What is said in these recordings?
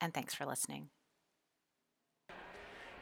And thanks for listening.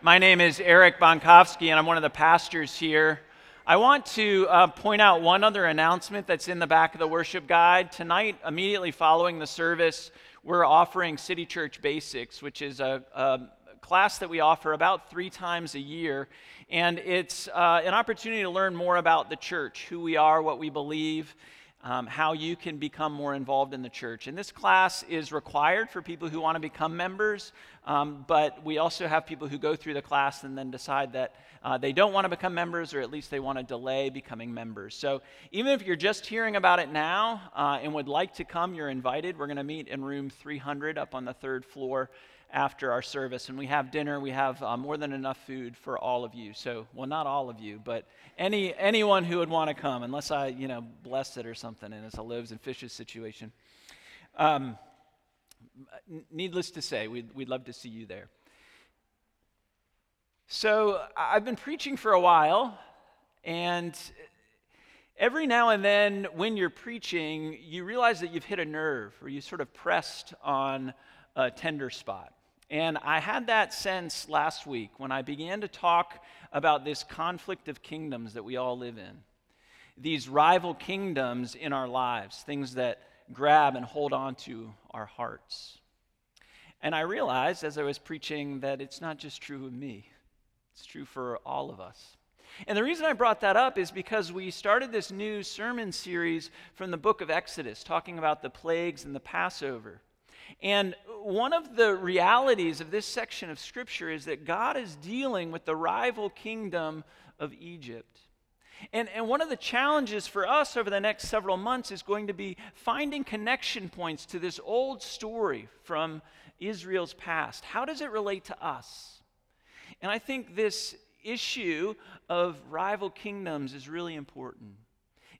My name is Eric Bonkowski, and I'm one of the pastors here. I want to uh, point out one other announcement that's in the back of the worship guide. Tonight, immediately following the service, we're offering City Church Basics, which is a, a class that we offer about three times a year. And it's uh, an opportunity to learn more about the church, who we are, what we believe, um, how you can become more involved in the church. And this class is required for people who want to become members, um, but we also have people who go through the class and then decide that uh, they don't want to become members, or at least they want to delay becoming members. So even if you're just hearing about it now uh, and would like to come, you're invited. We're going to meet in room 300 up on the third floor after our service. And we have dinner. We have uh, more than enough food for all of you. So, well, not all of you, but any anyone who would want to come, unless I, you know, bless it or something, and it's a loaves and fishes situation. Um, needless to say, we'd, we'd love to see you there. So, I've been preaching for a while, and every now and then when you're preaching, you realize that you've hit a nerve or you sort of pressed on a tender spot. And I had that sense last week when I began to talk about this conflict of kingdoms that we all live in. These rival kingdoms in our lives, things that grab and hold on to our hearts. And I realized as I was preaching that it's not just true of me, it's true for all of us. And the reason I brought that up is because we started this new sermon series from the book of Exodus, talking about the plagues and the Passover. And one of the realities of this section of Scripture is that God is dealing with the rival kingdom of Egypt. And, and one of the challenges for us over the next several months is going to be finding connection points to this old story from Israel's past. How does it relate to us? And I think this issue of rival kingdoms is really important.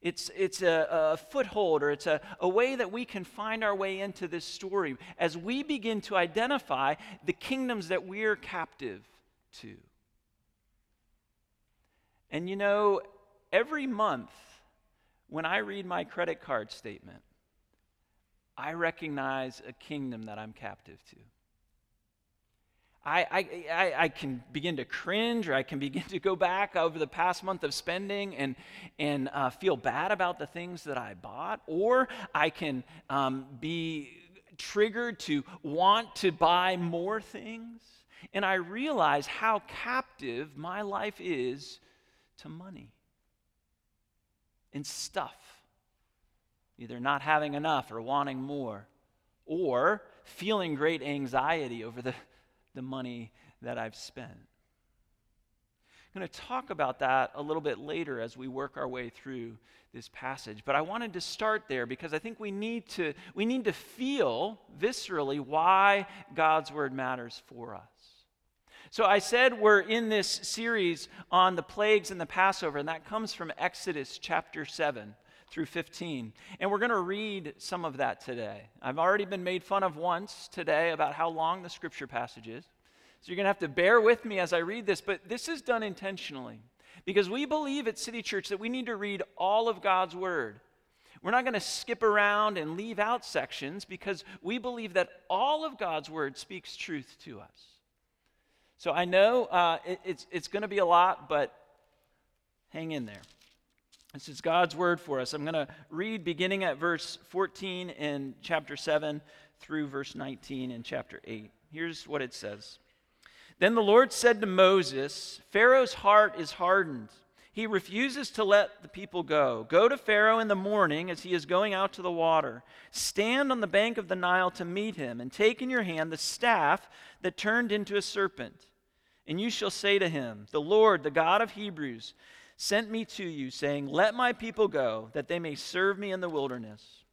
It's, it's a, a foothold or it's a, a way that we can find our way into this story as we begin to identify the kingdoms that we're captive to. And you know, every month when I read my credit card statement, I recognize a kingdom that I'm captive to. I, I, I, can begin to cringe or I can begin to go back over the past month of spending and, and uh, feel bad about the things that I bought, or I can um, be triggered to want to buy more things. And I realize how captive my life is to money and stuff, either not having enough or wanting more, or feeling great anxiety over the the money that I've spent. I'm going to talk about that a little bit later as we work our way through this passage. But I wanted to start there because I think we need to, we need to feel viscerally why God's word matters for us. So I said we're in this series on the plagues and the Passover, and that comes from Exodus chapter 7 through 15. And we're going to read some of that today. I've already been made fun of once today about how long the scripture passage is. So you're going to have to bear with me as I read this, but this is done intentionally because we believe at City Church that we need to read all of God's Word. We're not going to skip around and leave out sections because we believe that all of God's Word speaks truth to us. So I know uh, it, it's, it's going to be a lot, but hang in there. This is God's word for us. I'm going to read beginning at verse 14 in chapter 7 through verse 19 in chapter 8. Here's what it says Then the Lord said to Moses, Pharaoh's heart is hardened. He refuses to let the people go. Go to Pharaoh in the morning as he is going out to the water. Stand on the bank of the Nile to meet him, and take in your hand the staff that turned into a serpent. And you shall say to him, The Lord, the God of Hebrews, sent me to you, saying, Let my people go, that they may serve me in the wilderness.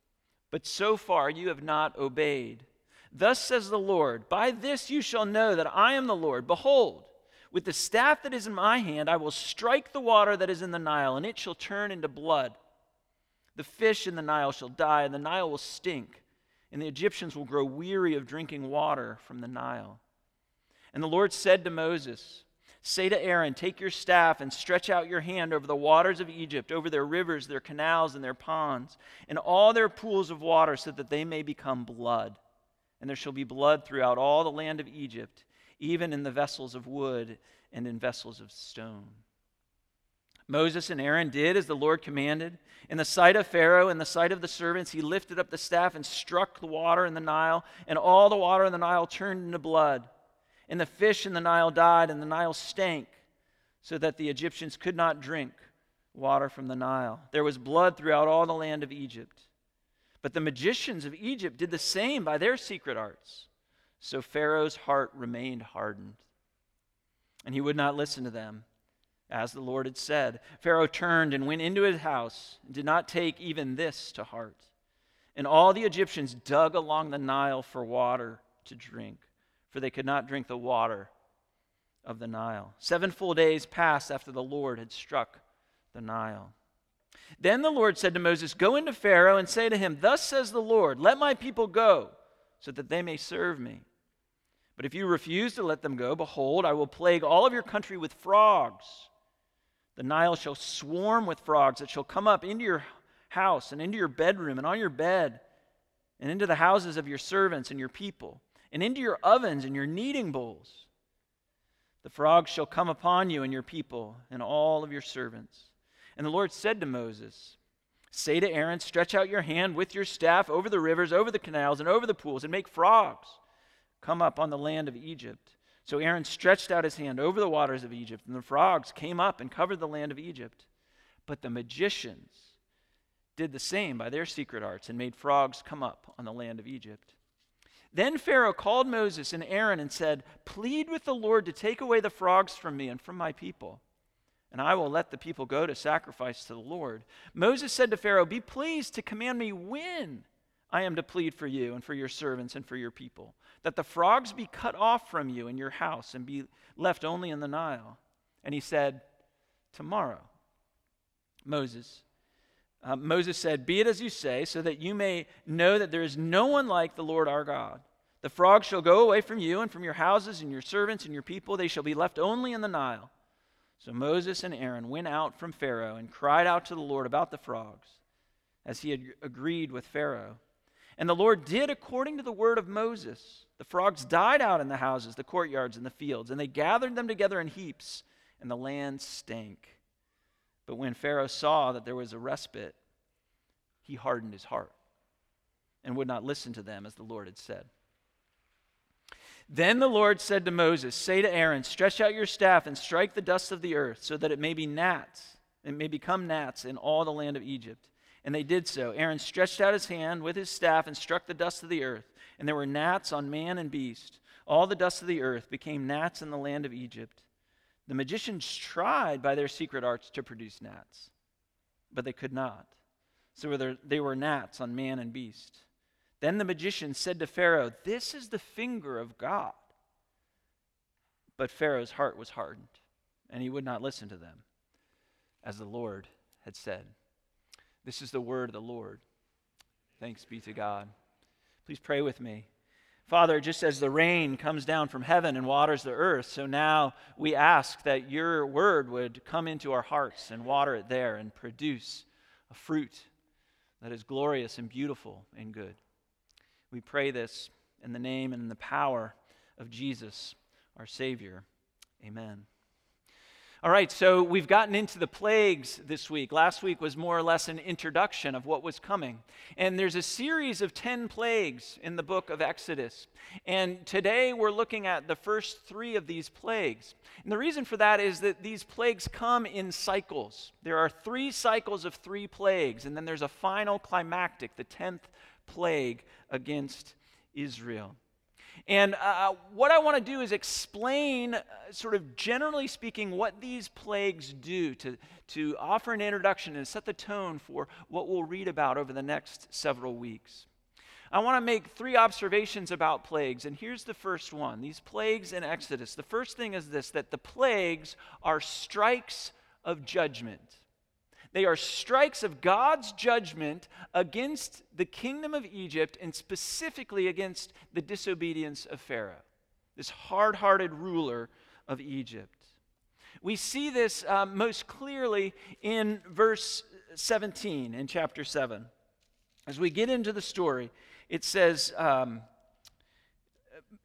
But so far you have not obeyed. Thus says the Lord, By this you shall know that I am the Lord. Behold, with the staff that is in my hand, I will strike the water that is in the Nile, and it shall turn into blood. The fish in the Nile shall die, and the Nile will stink, and the Egyptians will grow weary of drinking water from the Nile. And the Lord said to Moses, Say to Aaron, Take your staff and stretch out your hand over the waters of Egypt, over their rivers, their canals, and their ponds, and all their pools of water, so that they may become blood and there shall be blood throughout all the land of Egypt, even in the vessels of wood and in vessels of stone. Moses and Aaron did as the Lord commanded. In the sight of Pharaoh, in the sight of the servants, he lifted up the staff and struck the water in the Nile, and all the water in the Nile turned into blood. And the fish in the Nile died, and the Nile stank, so that the Egyptians could not drink water from the Nile. There was blood throughout all the land of Egypt. But the magicians of Egypt did the same by their secret arts. So Pharaoh's heart remained hardened, and he would not listen to them, as the Lord had said. Pharaoh turned and went into his house and did not take even this to heart. And all the Egyptians dug along the Nile for water to drink, for they could not drink the water of the Nile. Seven full days passed after the Lord had struck the Nile. Then the Lord said to Moses, Go into Pharaoh and say to him, Thus says the Lord, let my people go, so that they may serve me. But if you refuse to let them go, behold, I will plague all of your country with frogs. The Nile shall swarm with frogs that shall come up into your house and into your bedroom and on your bed and into the houses of your servants and your people and into your ovens and your kneading bowls. The frogs shall come upon you and your people and all of your servants. And the Lord said to Moses, Say to Aaron, Stretch out your hand with your staff over the rivers, over the canals, and over the pools, and make frogs come up on the land of Egypt. So Aaron stretched out his hand over the waters of Egypt, and the frogs came up and covered the land of Egypt. But the magicians did the same by their secret arts and made frogs come up on the land of Egypt. Then Pharaoh called Moses and Aaron and said, Plead with the Lord to take away the frogs from me and from my people and I will let the people go to sacrifice to the Lord. Moses said to Pharaoh, Be pleased to command me when I am to plead for you and for your servants and for your people, that the frogs be cut off from you and your house and be left only in the Nile. And he said, Tomorrow. Moses. Uh, Moses said, Be it as you say, so that you may know that there is no one like the Lord our God. The frogs shall go away from you and from your houses and your servants and your people. They shall be left only in the Nile. So Moses and Aaron went out from Pharaoh and cried out to the Lord about the frogs, as he had agreed with Pharaoh. And the Lord did according to the word of Moses. The frogs died out in the houses, the courtyards, and the fields, and they gathered them together in heaps, and the land stank. But when Pharaoh saw that there was a respite, he hardened his heart and would not listen to them as the Lord had said. Then the Lord said to Moses, Say to Aaron, Stretch out your staff and strike the dust of the earth, so that it may be gnats, it may become gnats in all the land of Egypt. And they did so. Aaron stretched out his hand with his staff and struck the dust of the earth, and there were gnats on man and beast. All the dust of the earth became gnats in the land of Egypt. The magicians tried by their secret arts to produce gnats, but they could not. So they were gnats on man and beast. Then the magician said to Pharaoh, This is the finger of God. But Pharaoh's heart was hardened, and he would not listen to them, as the Lord had said. This is the word of the Lord. Thanks be to God. Please pray with me. Father, just as the rain comes down from heaven and waters the earth, so now we ask that your word would come into our hearts and water it there and produce a fruit that is glorious and beautiful and good. We pray this in the name and in the power of Jesus, our Savior. Amen. All right, so we've gotten into the plagues this week. Last week was more or less an introduction of what was coming. And there's a series of 10 plagues in the book of Exodus. And today we're looking at the first three of these plagues. And the reason for that is that these plagues come in cycles. There are three cycles of three plagues, and then there's a final climactic, the 10th plague against Israel. And uh, what I want to do is explain, uh, sort of generally speaking, what these plagues do to, to offer an introduction and set the tone for what we'll read about over the next several weeks. I want to make three observations about plagues, and here's the first one. These plagues in Exodus. The first thing is this that the plagues are strikes of judgment. They are strikes of God's judgment against the kingdom of Egypt and specifically against the disobedience of Pharaoh, this hard hearted ruler of Egypt. We see this uh, most clearly in verse 17 in chapter 7. As we get into the story, it says, um,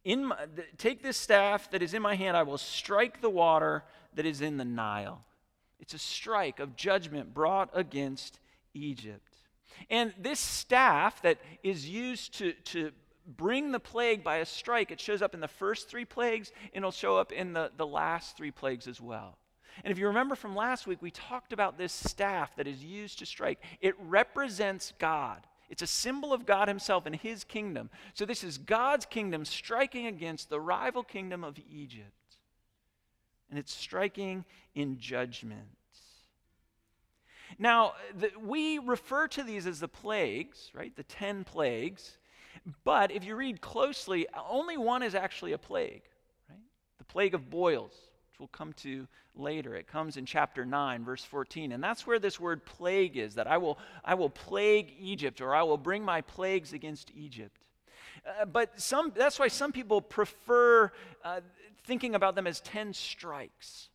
in my, Take this staff that is in my hand, I will strike the water that is in the Nile. It's a strike of judgment brought against Egypt. And this staff that is used to, to bring the plague by a strike, it shows up in the first three plagues, and it'll show up in the, the last three plagues as well. And if you remember from last week, we talked about this staff that is used to strike. It represents God. It's a symbol of God Himself and His kingdom. So this is God's kingdom striking against the rival kingdom of Egypt. And it's striking in judgment. Now, the, we refer to these as the plagues, right? The 10 plagues. But if you read closely, only one is actually a plague, right? The plague of boils which we'll come to later. It comes in chapter 9, verse 14. And that's where this word plague is that I will, I will plague Egypt or I will bring my plagues against Egypt. Uh, but some, that's why some people prefer uh, thinking about them as 10 strikes.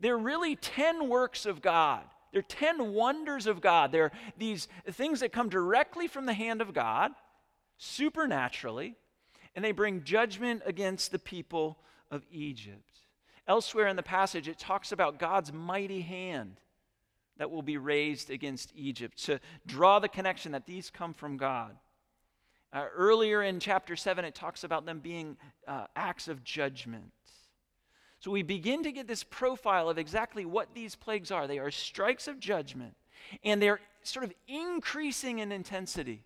They're really 10 works of God. They're 10 wonders of God. They're these things that come directly from the hand of God, supernaturally, and they bring judgment against the people of Egypt. Elsewhere in the passage, it talks about God's mighty hand that will be raised against Egypt to draw the connection that these come from God. Uh, earlier in chapter 7, it talks about them being uh, acts of judgment. So we begin to get this profile of exactly what these plagues are. They are strikes of judgment, and they're sort of increasing in intensity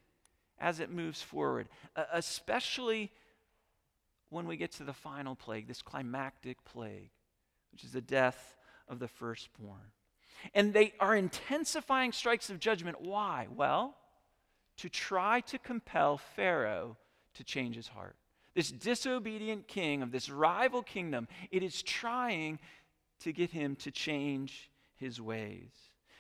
as it moves forward, uh, especially when we get to the final plague, this climactic plague, which is the death of the firstborn. And they are intensifying strikes of judgment. Why? Well, to try to compel Pharaoh to change his heart. This disobedient king of this rival kingdom, it is trying to get him to change his ways.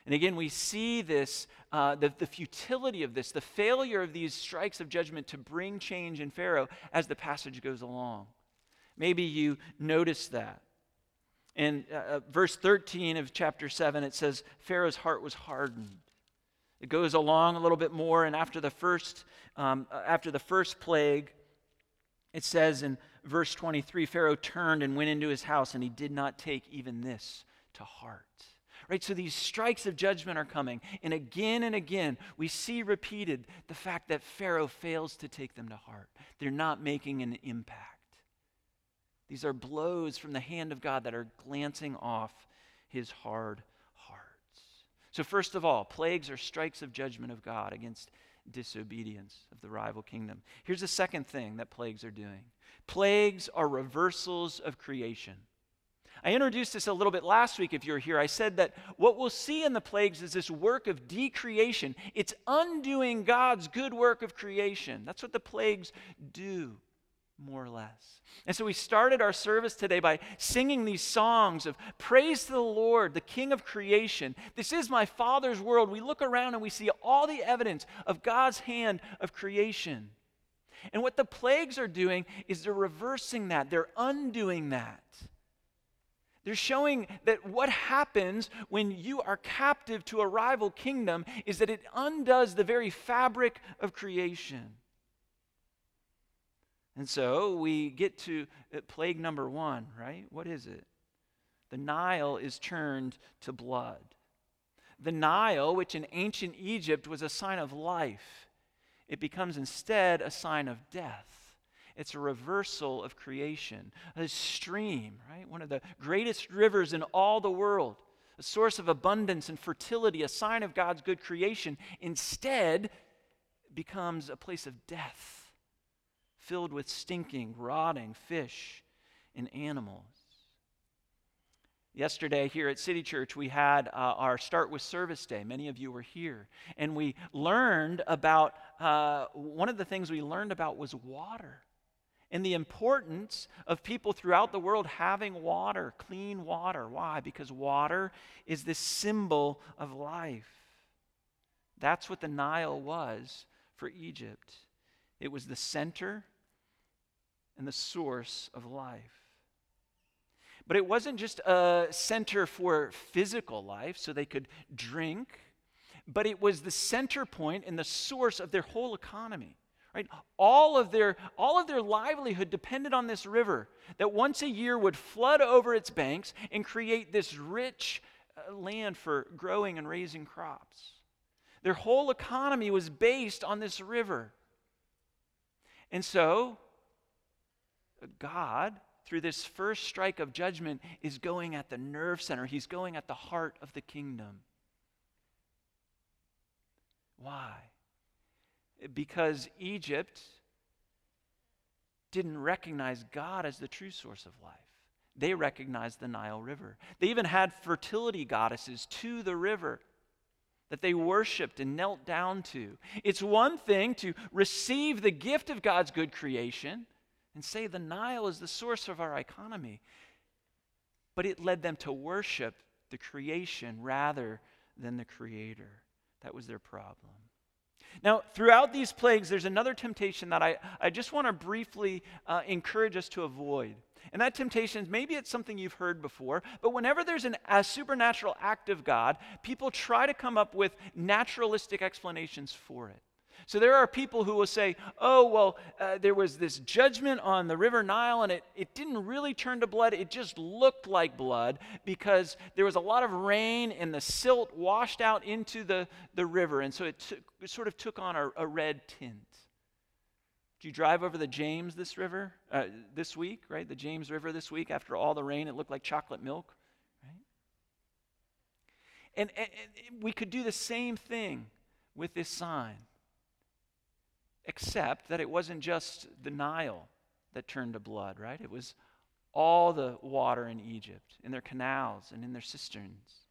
And again, we see this, uh, the, the futility of this, the failure of these strikes of judgment to bring change in Pharaoh as the passage goes along. Maybe you notice that. In uh, uh verse 13 of chapter 7, it says, Pharaoh's heart was hardened. It goes along a little bit more, and after the first, um, uh, after the first plague, it says in verse 23 Pharaoh turned and went into his house, and he did not take even this to heart. Right? So these strikes of judgment are coming. And again and again, we see repeated the fact that Pharaoh fails to take them to heart. They're not making an impact. These are blows from the hand of God that are glancing off his hard. So, first of all, plagues are strikes of judgment of God against disobedience of the rival kingdom. Here's the second thing that plagues are doing plagues are reversals of creation. I introduced this a little bit last week if you're here. I said that what we'll see in the plagues is this work of decreation. It's undoing God's good work of creation. That's what the plagues do, more or less. And so we started our service today by singing these songs of praise to the Lord, the King of creation. This is my Father's world. We look around and we see all the evidence of God's hand of creation. And what the plagues are doing is they're reversing that, they're undoing that. They're showing that what happens when you are captive to a rival kingdom is that it undoes the very fabric of creation. And so we get to uh, plague number one, right? What is it? The Nile is turned to blood. The Nile, which in ancient Egypt was a sign of life, it becomes instead a sign of death. It's a reversal of creation. A stream, right? One of the greatest rivers in all the world, a source of abundance and fertility, a sign of God's good creation, instead becomes a place of death, filled with stinking, rotting fish and animals. Yesterday, here at City Church, we had uh, our Start with Service Day. Many of you were here. And we learned about uh, one of the things we learned about was water and the importance of people throughout the world having water, clean water. Why? Because water is the symbol of life. That's what the Nile was for Egypt. It was the center and the source of life. But it wasn't just a center for physical life so they could drink, but it was the center point and the source of their whole economy. Right? All of their all of their livelihood depended on this river that once a year would flood over its banks and create this rich uh, land for growing and raising crops. Their whole economy was based on this river. And so God through this first strike of judgment is going at the nerve center. He's going at the heart of the kingdom. Why? because Egypt didn't recognize God as the true source of life. They recognized the Nile River. They even had fertility goddesses to the river that they worshiped and knelt down to. It's one thing to receive the gift of God's good creation and say the Nile is the source of our economy, but it led them to worship the creation rather than the creator. That was their problem. Now, throughout these plagues, there's another temptation that I, I just want to briefly uh, encourage us to avoid. And that temptation is maybe it's something you've heard before, but whenever there's an, a supernatural act of God, people try to come up with naturalistic explanations for it. So there are people who will say, oh, well, uh, there was this judgment on the River Nile and it, it didn't really turn to blood. It just looked like blood because there was a lot of rain and the silt washed out into the, the river. And so it, took, it sort of took on a, a red tint. Did you drive over the James this river uh, this week, right? The James River this week after all the rain, it looked like chocolate milk, right? And, and, and we could do the same thing with this sign except that it wasn't just the Nile that turned to blood, right? It was all the water in Egypt, in their canals and in their cisterns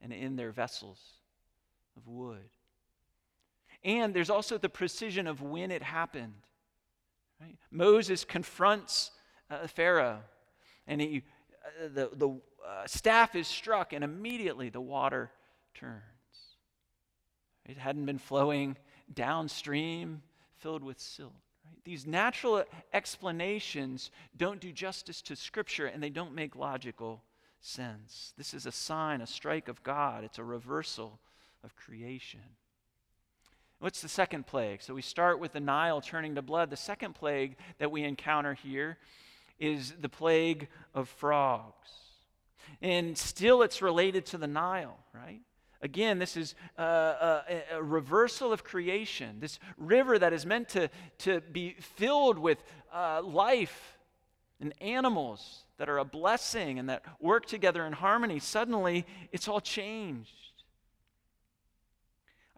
and in their vessels of wood. And there's also the precision of when it happened. Right? Moses confronts uh, Pharaoh, and he, uh, the, the uh, staff is struck, and immediately the water turns. It hadn't been flowing downstream filled with silt. Right? These natural explanations don't do justice to Scripture and they don't make logical sense. This is a sign, a strike of God, it's a reversal of creation. What's the second plague? So we start with the Nile turning to blood. The second plague that we encounter here is the plague of frogs. And still it's related to the Nile, right? Again, this is a, a, a, reversal of creation. This river that is meant to, to be filled with uh, life and animals that are a blessing and that work together in harmony, suddenly it's all changed.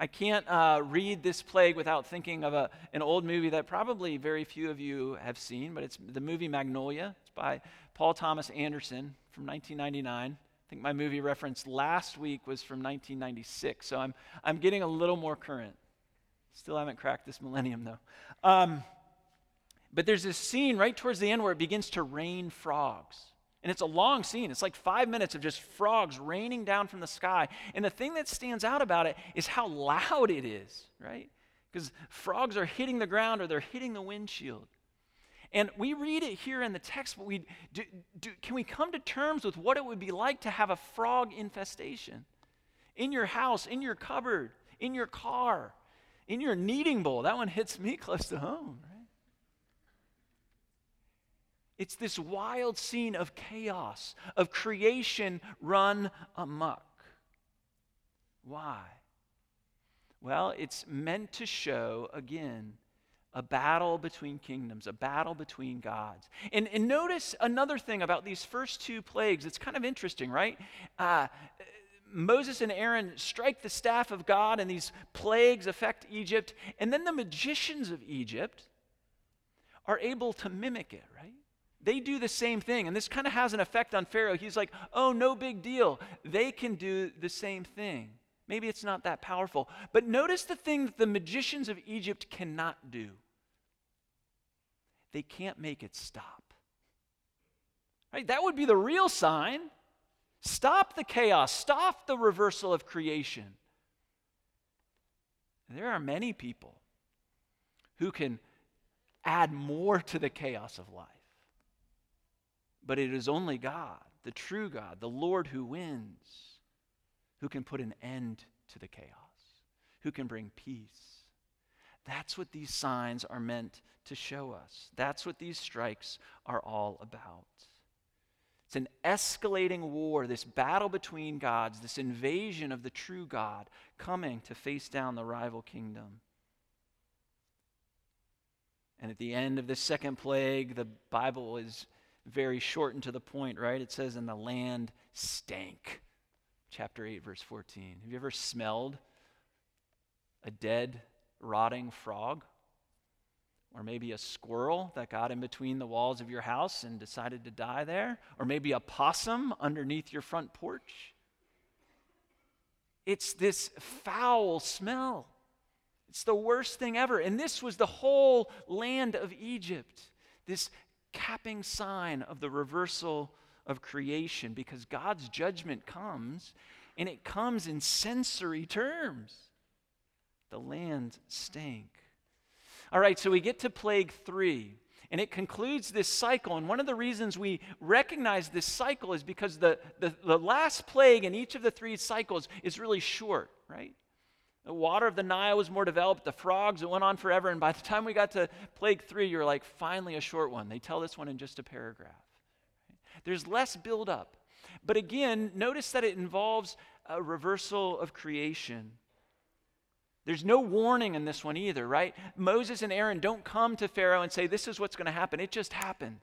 I can't uh, read this plague without thinking of a, an old movie that probably very few of you have seen, but it's the movie Magnolia. It's by Paul Thomas Anderson from 1999 think my movie reference last week was from 1996, so I'm, I'm getting a little more current. Still haven't cracked this millennium, though. Um, but there's this scene right towards the end where it begins to rain frogs. And it's a long scene. It's like five minutes of just frogs raining down from the sky. And the thing that stands out about it is how loud it is, right? Because frogs are hitting the ground or they're hitting the windshield. And we read it here in the text, but we do, do, can we come to terms with what it would be like to have a frog infestation in your house, in your cupboard, in your car, in your kneading bowl? That one hits me close to home? It's this wild scene of chaos, of creation run amok. Why? Well, it's meant to show, again, a battle between kingdoms, a battle between gods. And, and notice another thing about these first two plagues. It's kind of interesting, right? Uh, Moses and Aaron strike the staff of God, and these plagues affect Egypt. And then the magicians of Egypt are able to mimic it, right? they do the same thing. And this kind of has an effect on Pharaoh. He's like, oh, no big deal. They can do the same thing. Maybe it's not that powerful. But notice the thing that the magicians of Egypt cannot do they can't make it stop. Right? That would be the real sign. Stop the chaos, stop the reversal of creation. There are many people who can add more to the chaos of life. But it is only God, the true God, the Lord who wins, who can put an end to the chaos, who can bring peace. That's what these signs are meant to show us. That's what these strikes are all about. It's an escalating war, this battle between gods, this invasion of the true God coming to face down the rival kingdom. And at the end of this second plague, the Bible is very short and to the point, right? It says, And the land stank. Chapter 8, verse 14. Have you ever smelled a dead, rotting frog? Or maybe a squirrel that got in between the walls of your house and decided to die there? Or maybe a possum underneath your front porch? It's this foul smell. It's the worst thing ever. And this was the whole land of Egypt. This capping sign of the reversal of creation because God's judgment comes and it comes in sensory terms. The land stank. All right, so we get to plague three, and it concludes this cycle. And one of the reasons we recognize this cycle is because the, the, the last plague in each of the three cycles is really short, right? The water of the Nile was more developed, the frogs, it went on forever. And by the time we got to plague three, you're like, finally a short one. They tell this one in just a paragraph. There's less buildup. But again, notice that it involves a reversal of creation. There's no warning in this one either, right? Moses and Aaron don't come to Pharaoh and say, This is what's going to happen. It just happens.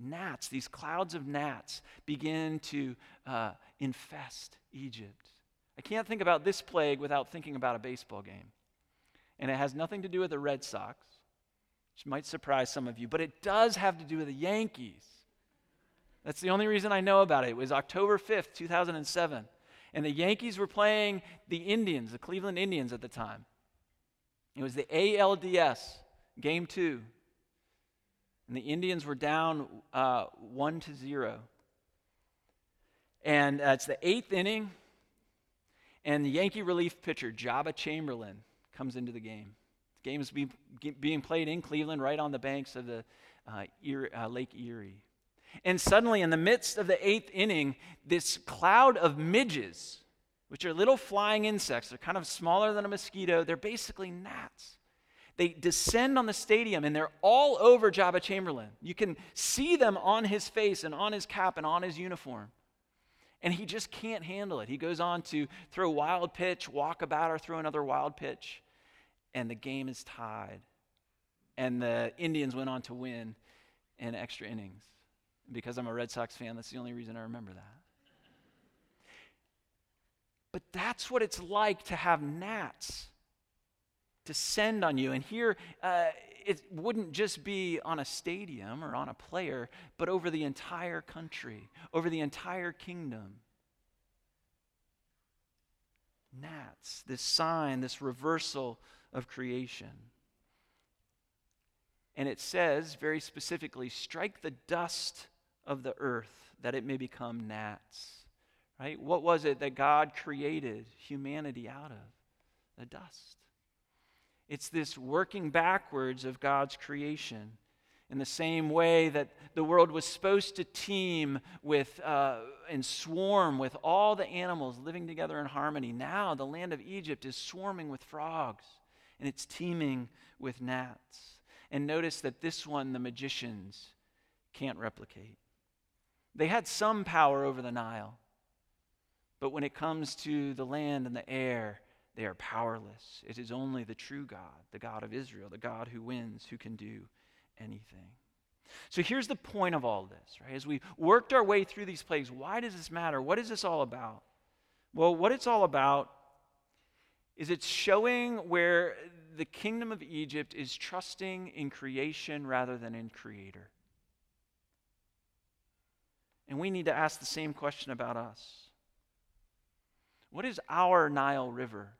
Gnats, these clouds of gnats, begin to uh, infest Egypt. I can't think about this plague without thinking about a baseball game. And it has nothing to do with the Red Sox, which might surprise some of you, but it does have to do with the Yankees. That's the only reason I know about it. It was October 5th, 2007. And the Yankees were playing the Indians, the Cleveland Indians at the time. It was the ALDS, game two. And the Indians were down uh, one to zero. And uh, it's the eighth inning. And the Yankee relief pitcher, Joba Chamberlain, comes into the game. The game is be, being played in Cleveland, right on the banks of the uh, Erie, uh, Lake Erie. And suddenly, in the midst of the eighth inning, this cloud of midges, which are little flying insects, they're kind of smaller than a mosquito, they're basically gnats. They descend on the stadium and they're all over Joba Chamberlain. You can see them on his face and on his cap and on his uniform. And he just can't handle it. He goes on to throw a wild pitch, walk about, or throw another wild pitch. And the game is tied. And the Indians went on to win in extra innings. Because I'm a Red Sox fan, that's the only reason I remember that. But that's what it's like to have gnats descend on you. And here, uh, it wouldn't just be on a stadium or on a player, but over the entire country, over the entire kingdom. Gnats, this sign, this reversal of creation. And it says very specifically strike the dust of the earth that it may become gnats. Right? What was it that God created humanity out of? The dust. It's this working backwards of God's creation. In the same way that the world was supposed to teem with uh, and swarm with all the animals living together in harmony, now the land of Egypt is swarming with frogs and it's teeming with gnats. And notice that this one the magicians can't replicate. They had some power over the Nile, but when it comes to the land and the air, they are powerless. It is only the true God, the God of Israel, the God who wins, who can do anything. So here's the point of all this, right? As we worked our way through these plagues, why does this matter? What is this all about? Well, what it's all about is it's showing where the kingdom of Egypt is trusting in creation rather than in creator. And we need to ask the same question about us. What is our Nile River?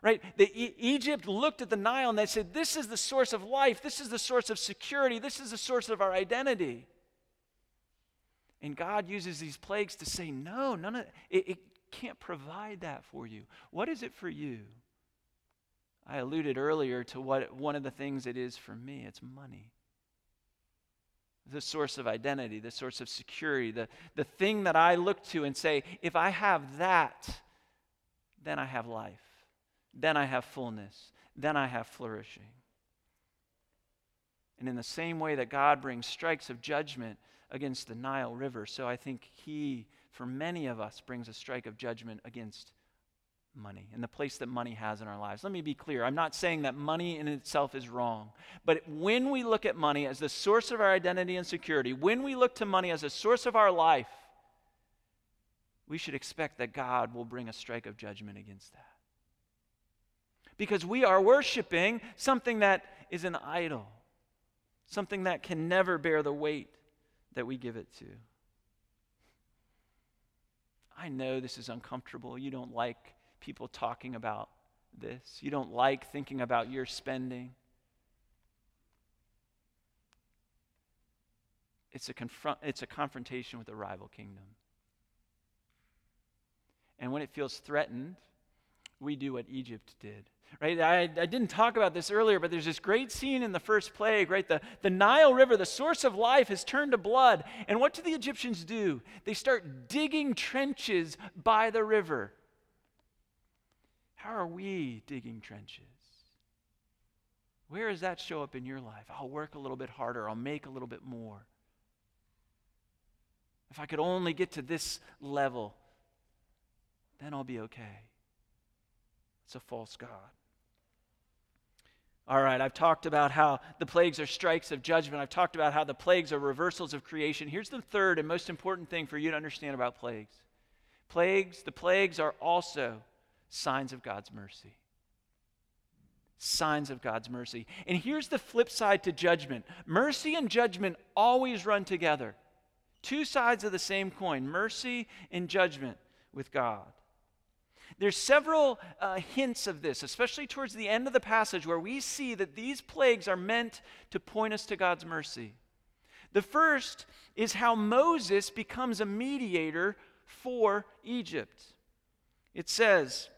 Right? The, e- Egypt looked at the Nile and they said, This is the source of life. This is the source of security. This is the source of our identity. And God uses these plagues to say, No, none of it, it can't provide that for you. What is it for you? I alluded earlier to what one of the things it is for me it's money. The source of identity, the source of security, the, the thing that I look to and say, if I have that, then I have life. Then I have fullness. Then I have flourishing. And in the same way that God brings strikes of judgment against the Nile River, so I think He, for many of us, brings a strike of judgment against money and the place that money has in our lives. Let me be clear. I'm not saying that money in itself is wrong. But when we look at money as the source of our identity and security, when we look to money as a source of our life, we should expect that God will bring a strike of judgment against that because we are worshiping something that is an idol, something that can never bear the weight that we give it to. I know this is uncomfortable. You don't like people talking about this, you don't like thinking about your spending. It's a, confront, it's a confrontation with a rival kingdom. And when it feels threatened, we do what Egypt did. Right? I, I didn't talk about this earlier, but there's this great scene in the first plague, right? The, the Nile River, the source of life, has turned to blood. And what do the Egyptians do? They start digging trenches by the river. How are we digging trenches? Where does that show up in your life? I'll work a little bit harder, I'll make a little bit more. If I could only get to this level, then I'll be okay. It's a false God. All right, I've talked about how the plagues are strikes of judgment. I've talked about how the plagues are reversals of creation. Here's the third and most important thing for you to understand about plagues plagues, the plagues are also signs of God's mercy. Signs of God's mercy. And here's the flip side to judgment mercy and judgment always run together. Two sides of the same coin mercy and judgment with God. There's several uh, hints of this, especially towards the end of the passage, where we see that these plagues are meant to point us to God's mercy. The first is how Moses becomes a mediator for Egypt. It says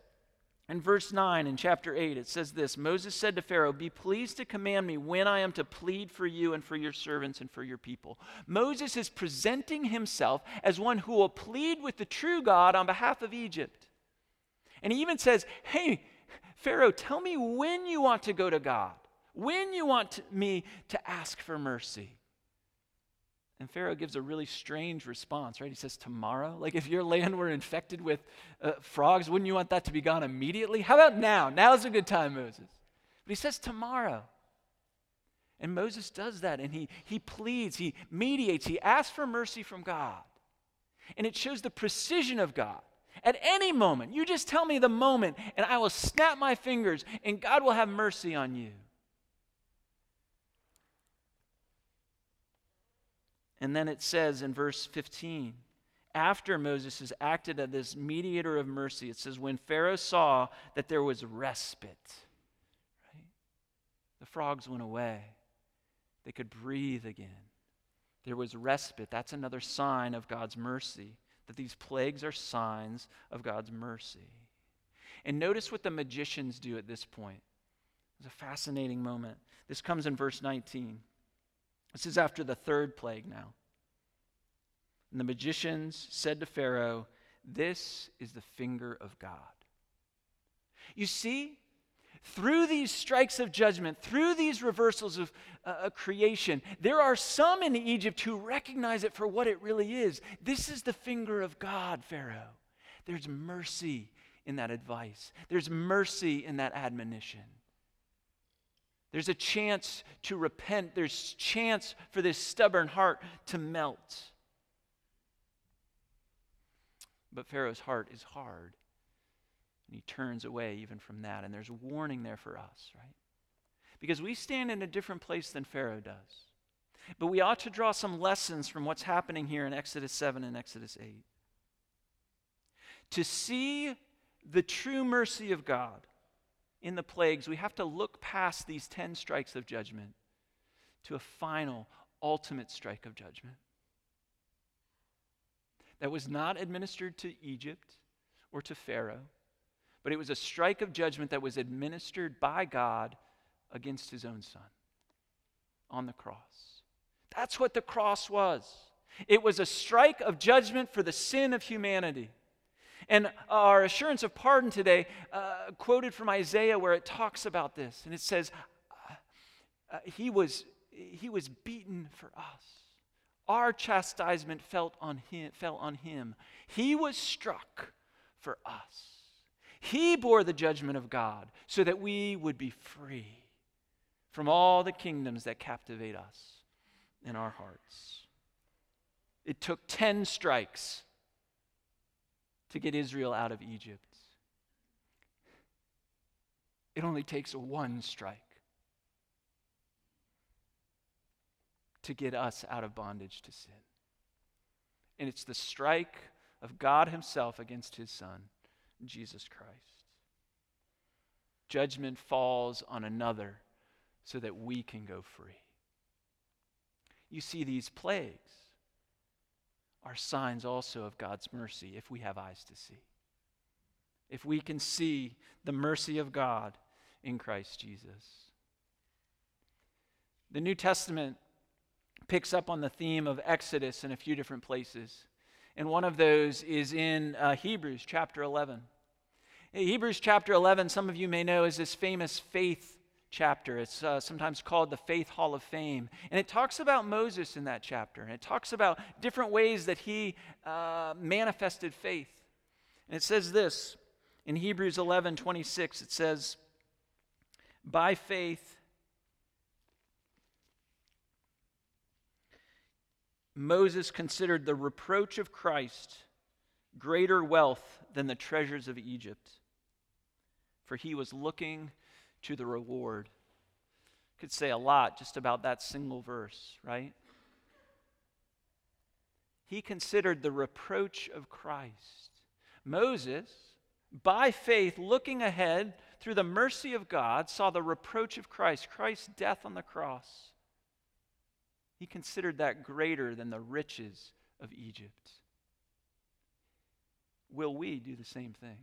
in verse 9 in chapter 8, it says this Moses said to Pharaoh, Be pleased to command me when I am to plead for you and for your servants and for your people. Moses is presenting himself as one who will plead with the true God on behalf of Egypt. And he even says, Hey, Pharaoh, tell me when you want to go to God, when you want to, me to ask for mercy. And Pharaoh gives a really strange response, right? He says, Tomorrow? Like, if your land were infected with uh, frogs, wouldn't you want that to be gone immediately? How about now? Now's a good time, Moses. But he says, Tomorrow. And Moses does that, and he, he pleads, he mediates, he asks for mercy from God. And it shows the precision of God. At any moment, you just tell me the moment, and I will snap my fingers, and God will have mercy on you. And then it says in verse 15, after Moses has acted as this mediator of mercy, it says, when Pharaoh saw that there was respite, right? The frogs went away. They could breathe again. There was respite. That's another sign of God's mercy that these plagues are signs of God's mercy. And notice what the magicians do at this point. It's a fascinating moment. This comes in verse 19. This is after the third plague now. And the magicians said to Pharaoh, This is the finger of God. You see, through these strikes of judgment, through these reversals of uh, creation, there are some in Egypt who recognize it for what it really is. This is the finger of God, Pharaoh. There's mercy in that advice, there's mercy in that admonition. There's a chance to repent. There's chance for this stubborn heart to melt. But Pharaoh's heart is hard. And he turns away even from that. And there's warning there for us, right? Because we stand in a different place than Pharaoh does. But we ought to draw some lessons from what's happening here in Exodus 7 and Exodus 8. To see the true mercy of God in the plagues, we have to look past these 10 strikes of judgment to a final, ultimate strike of judgment that was not administered to Egypt or to Pharaoh, but it was a strike of judgment that was administered by God against his own son on the cross. That's what the cross was. It was a strike of judgment for the sin of humanity. And our assurance of pardon today, uh, quoted from Isaiah, where it talks about this, and it says, uh, uh, he, was, he was beaten for us. Our chastisement felt on him, fell on him. He was struck for us. He bore the judgment of God so that we would be free from all the kingdoms that captivate us in our hearts. It took 10 strikes to get Israel out of Egypt. It only takes one strike to get us out of bondage to sin. And it's the strike of God Himself against His Son, Jesus Christ. Judgment falls on another so that we can go free. You see, these plagues are signs also of God's mercy if we have eyes to see. If we can see the mercy of God in Christ Jesus. The New Testament picks up on the theme of Exodus in a few different places. And one of those is in uh, Hebrews chapter 11. Hebrews chapter 11, some of you may know, is this famous faith chapter. It's uh, sometimes called the Faith Hall of Fame. And it talks about Moses in that chapter. And it talks about different ways that he uh, manifested faith. And it says this in Hebrews 11 26, it says, By faith, Moses considered the reproach of Christ greater wealth than the treasures of Egypt, for he was looking to the reward. Could say a lot just about that single verse, right? He considered the reproach of Christ. Moses, by faith, looking ahead through the mercy of God, saw the reproach of Christ, Christ's death on the cross. He considered that greater than the riches of Egypt. Will we do the same thing?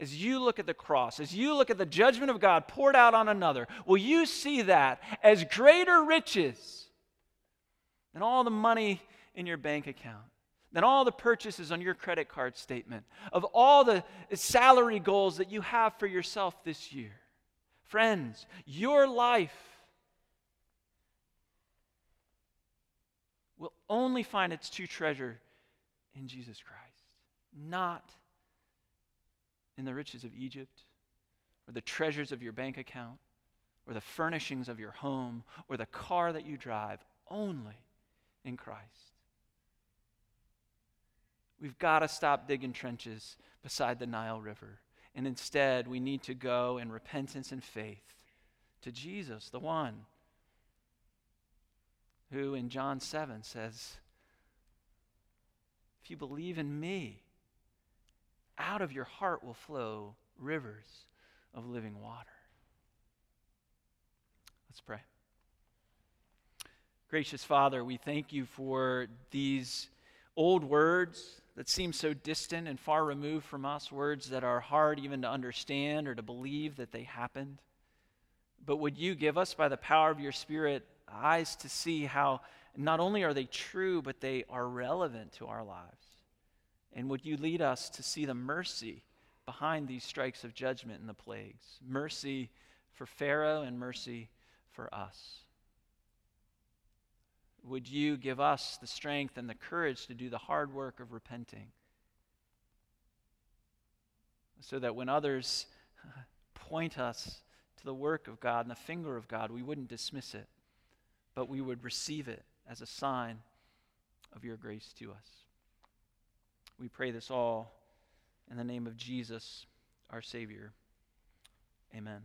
As you look at the cross, as you look at the judgment of God poured out on another, will you see that as greater riches than all the money in your bank account, than all the purchases on your credit card statement, of all the salary goals that you have for yourself this year? Friends, your life will only find its true treasure in Jesus Christ, not in the riches of Egypt, or the treasures of your bank account, or the furnishings of your home, or the car that you drive, only in Christ. We've got to stop digging trenches beside the Nile River. And instead, we need to go in repentance and faith to Jesus, the one who in John 7 says, If you believe in me, out of your heart will flow rivers of living water. Let's pray. Gracious Father, we thank you for these old words that seem so distant and far removed from us, words that are hard even to understand or to believe that they happened. But would you give us, by the power of your Spirit, eyes to see how not only are they true, but they are relevant to our lives? And would you lead us to see the mercy behind these strikes of judgment and the plagues? Mercy for Pharaoh and mercy for us. Would you give us the strength and the courage to do the hard work of repenting? So that when others point us to the work of God and the finger of God, we wouldn't dismiss it, but we would receive it as a sign of your grace to us. We pray this all in the name of Jesus, our Savior. Amen.